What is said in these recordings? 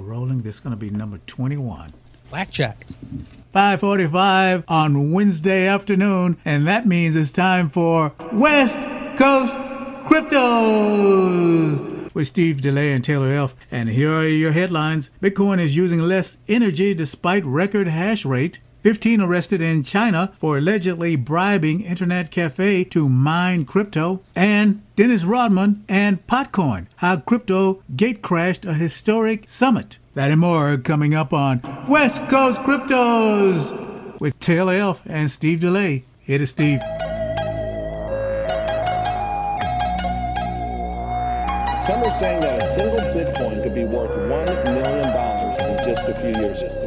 Rolling. This is going to be number 21. Blackjack. 5:45 on Wednesday afternoon, and that means it's time for West Coast Cryptos with Steve DeLay and Taylor Elf. And here are your headlines: Bitcoin is using less energy despite record hash rate. 15 arrested in China for allegedly bribing internet cafe to mine crypto, and Dennis Rodman and Potcoin, how crypto gate crashed a historic summit. That and more coming up on West Coast Cryptos with Taylor Elf and Steve DeLay. Here to Steve. Some are saying that a single Bitcoin could be worth $1 million in just a few years.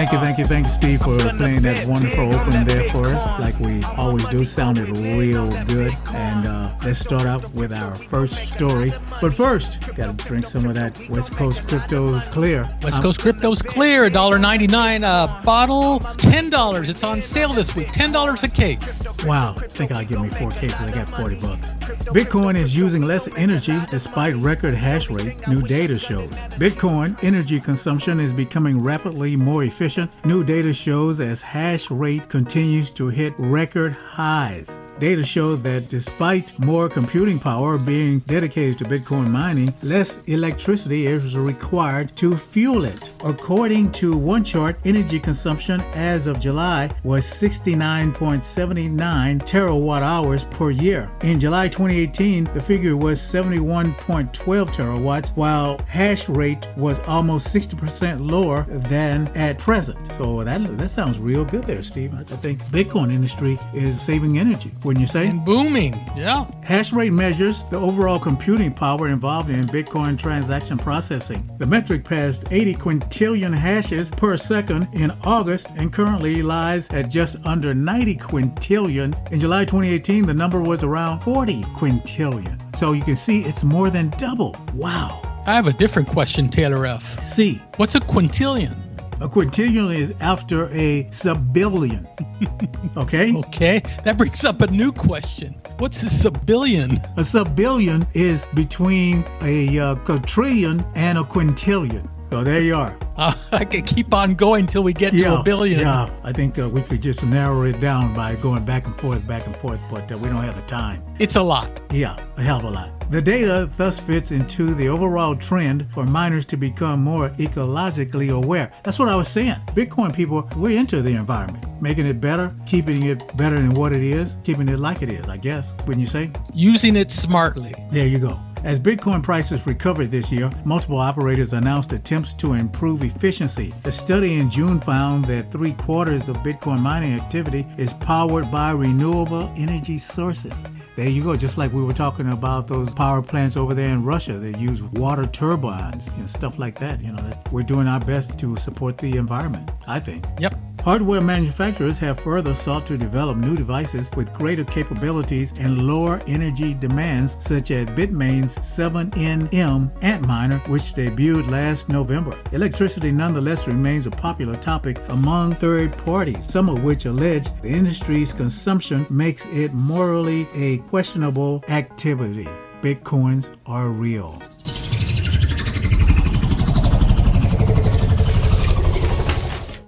Thank you, thank you, thank you, Steve, for playing that wonderful opening there for us, like we always do. Sounded real good. And uh, let's start out with our first story. But first, got to drink some of that West Coast Cryptos Clear. West Um, Coast Crypto's clear, $1.99 a bottle, $10. It's on sale this week, $10 a case. Wow, I think I'll give me four cases. I got 40 bucks. Bitcoin is using less energy despite record hash rate, new data shows. Bitcoin energy consumption is becoming rapidly more efficient. New data shows as hash rate continues to hit record highs. Data show that despite more computing power being dedicated to Bitcoin mining, less electricity is required to fuel it. According to one chart, energy consumption as of July was 69.79 terawatt hours per year. In July 2018, the figure was 71.12 terawatts, while hash rate was almost 60% lower than at present. So that that sounds real good there, Steve. I, think Bitcoin industry is saving energy. Wouldn't you say? And booming. Yeah. Hash rate measures the overall computing power involved in Bitcoin transaction processing. The metric passed 80 quintillion hashes per second in August and currently lies at just under 90 quintillion. In July 2018, the number was around 40 quintillion. So you can see it's more than double. Wow. I have a different question, Taylor F. See, What's a quintillion? A quintillion is after a sub-billion. okay? Okay, that brings up a new question. What's a sub-billion? A sub-billion is between a uh, quadrillion and a quintillion. So there you are. Uh, I could keep on going till we get to a billion. Yeah, I think uh, we could just narrow it down by going back and forth, back and forth, but uh, we don't have the time. It's a lot. Yeah, a hell of a lot. The data thus fits into the overall trend for miners to become more ecologically aware. That's what I was saying. Bitcoin people, we're into the environment, making it better, keeping it better than what it is, keeping it like it is, I guess, wouldn't you say? Using it smartly. There you go. As Bitcoin prices recovered this year, multiple operators announced attempts to improve efficiency. A study in June found that three quarters of Bitcoin mining activity is powered by renewable energy sources. There you go, just like we were talking about those power plants over there in Russia that use water turbines and stuff like that. You know, we're doing our best to support the environment, I think. Yep. Hardware manufacturers have further sought to develop new devices with greater capabilities and lower energy demands, such as Bitmain's 7nm Antminer, which debuted last November. Electricity nonetheless remains a popular topic among third parties, some of which allege the industry's consumption makes it morally a questionable activity. Bitcoins are real.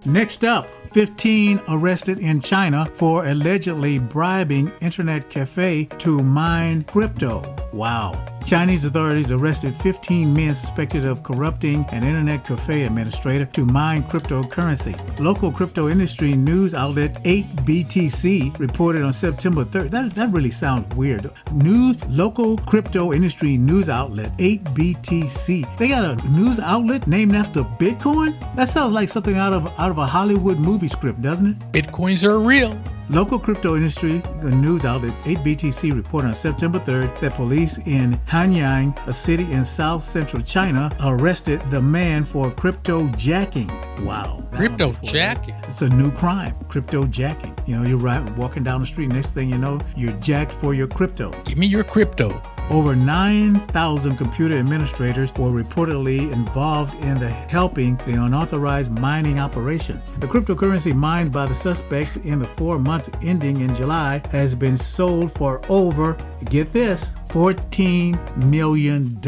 Next up, 15 arrested in China for allegedly bribing internet cafe to mine crypto. Wow. Chinese authorities arrested 15 men suspected of corrupting an internet cafe administrator to mine cryptocurrency. Local crypto industry news outlet 8BTC reported on September 3rd. That, that really sounds weird. News local crypto industry news outlet 8BTC. They got a news outlet named after Bitcoin? That sounds like something out of out of a Hollywood movie script, doesn't it? Bitcoins are real. Local crypto industry the news outlet 8BTC reported on September 3rd that police in Hanyang, a city in south central China, arrested the man for crypto jacking. Wow. Crypto jacking. It's a new crime, crypto jacking. You know, you're right, walking down the street, next thing you know, you're jacked for your crypto. Give me your crypto. Over 9,000 computer administrators were reportedly involved in the helping the unauthorized mining operation. The cryptocurrency mined by the suspects in the four months ending in July has been sold for over, get this, $14 million.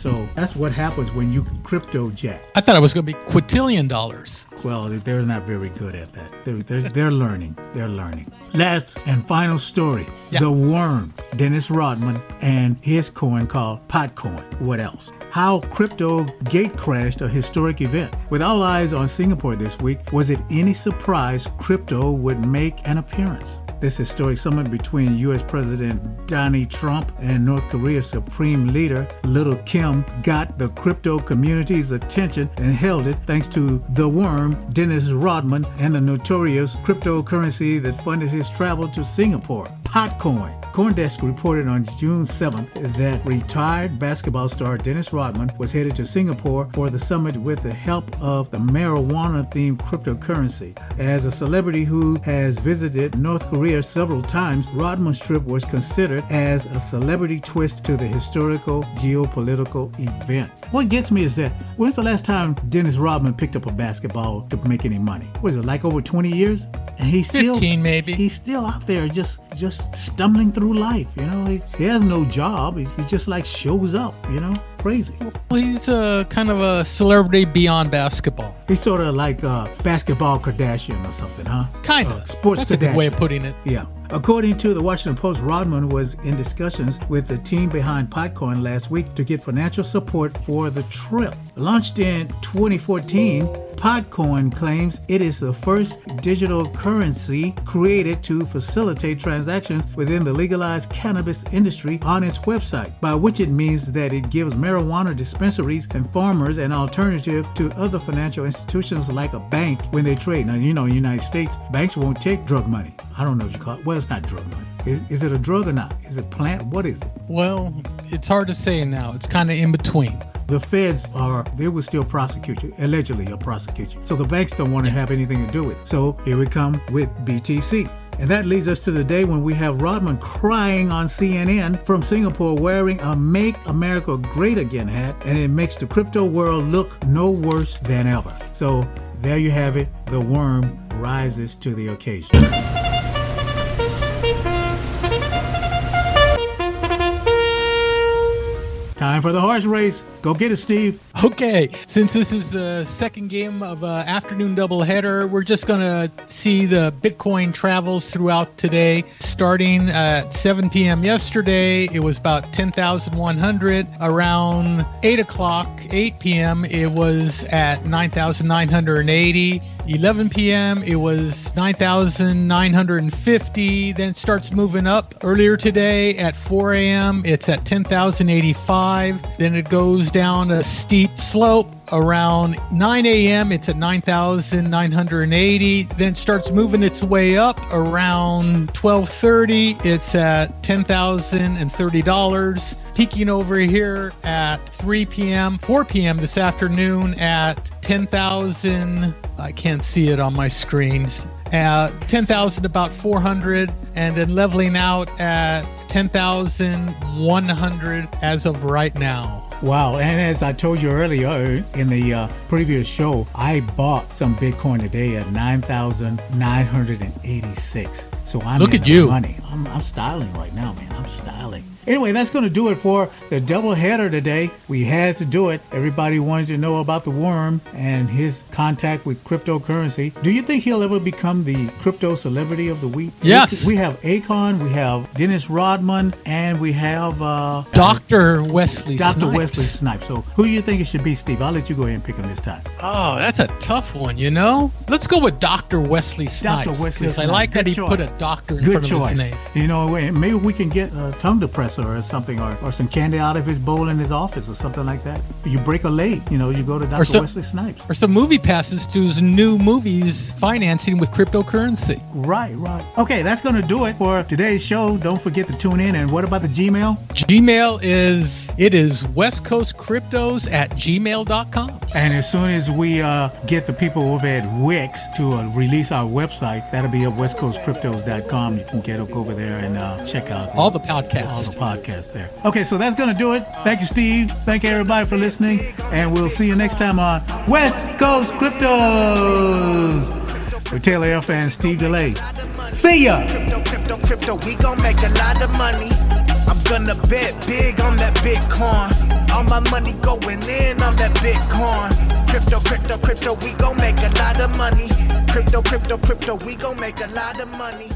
So that's what happens when you crypto jack. I thought it was going to be quintillion dollars. Well, they're not very good at that. They're, they're, they're learning. They're learning. Last and final story Yeah. The Worm, Dennis Rodman, and his coin called Potcoin. What else? How crypto gate crashed a historic event. With all eyes on Singapore this week, was it any surprise crypto would make an appearance? This historic summit between U.S. President Donald Trump and North Korea's Supreme Leader Little Kim got the crypto community's attention and held it thanks to the worm Dennis Rodman and the notorious cryptocurrency that funded his travel to Singapore, Potcoin. CoinDesk reported on June 7th that retired basketball star Dennis Rodman was headed to Singapore for the summit with the help of the marijuana themed cryptocurrency. As a celebrity who has visited North Korea several times, Rodman's trip was considered as a celebrity twist to the historical geopolitical event. What gets me is that when's the last time Dennis Rodman picked up a basketball to make any money? Was it like over 20 years? And he's still 15 maybe. He's still out there just just stumbling through life, you know. He, he has no job. He, he just like shows up, you know. Crazy. Well, he's a kind of a celebrity beyond basketball. He's sort of like a basketball Kardashian or something, huh? Kind Uh, of. sports That's a good way of putting it. Yeah. According to the Washington Post, Rodman was in discussions with the team behind Potcoin last week to get financial support for the trip. Launched in 2014, Potcoin claims it is the first digital currency created to facilitate transactions within the legalized cannabis industry on its website, by which it means that it gives marijuana dispensaries and farmers an alternative to other financial institutions like a bank when they trade. Now, you know, in the United States, banks won't take drug money. I don't know what you call it. Well, it's not drug money. Is, is it a drug or not? Is it plant? What is it? Well, it's hard to say now. It's kind of in between. The feds are, they will still prosecute you, allegedly a prosecute you. So the banks don't want to have anything to do with it. So here we come with BTC. And that leads us to the day when we have Rodman crying on CNN from Singapore wearing a Make America Great Again hat, and it makes the crypto world look no worse than ever. So there you have it. The worm rises to the occasion. Time for the horse race. Go get it, Steve. Okay, since this is the second game of uh, afternoon doubleheader, we're just going to see the Bitcoin travels throughout today. Starting at 7 p.m. yesterday, it was about 10,100. Around 8 o'clock, 8 p.m., it was at 9,980. 11 p.m. it was 9,950. Then starts moving up. Earlier today at 4 a.m. it's at 10,085. Then it goes down a steep slope. Around 9 a.m. it's at 9,980. Then starts moving its way up. Around 12:30 it's at $10,030 peaking over here at 3 p.m., 4 p.m. this afternoon at 10,000. I can't see it on my screens. Uh, 10,000 about 400, and then leveling out at 10,100 as of right now. Wow, and as I told you earlier in the uh, previous show, I bought some Bitcoin today at 9,986. So I'm Look at you. money. I'm, I'm styling right now, man. I'm styling. Anyway, that's going to do it for the double header today. We had to do it. Everybody wanted to know about the worm and his contact with cryptocurrency. Do you think he'll ever become the crypto celebrity of the week? Yes. We, we have Akon, we have Dennis Rodman, and we have uh, Dr. Wesley Dr. Snipes. Wesley Snipes. So who do you think it should be, Steve? I'll let you go ahead and pick him this time. Oh, that's a tough one, you know? Let's go with Dr. Wesley Snipes. Dr. Wesley Because I Snipes. like that he choice. put a doctor in Good front of choice. his name. You know, maybe we can get a tongue or something, or, or some candy out of his bowl in his office or something like that. You break a leg, you know, you go to Dr. some- Wesley Snipes. Or some movie passes to his new movies financing with cryptocurrency. Right, right. Okay, that's going to do it for today's show. Don't forget to tune in. And what about the Gmail? Gmail is it is West Coast Cryptos at gmail.com. And as soon as we uh, get the people over at Wix to uh, release our website, that'll be at westcoastcryptos.com. You can get over there and uh, check out All the all podcasts. the podcasts there. Okay, so that's going to do it. Thank you, Steve. Thank you, everybody, for listening. And we'll see you next time on West Coast Cryptos with Taylor F. and Steve DeLay. See ya. Crypto, crypto, crypto, we gon' make a lot of money. I'm gonna bet big on that Bitcoin. All my money going in on that Bitcoin. Crypto, crypto, crypto, we gon' make a lot of money. Crypto, crypto, crypto, we gon' make a lot of money.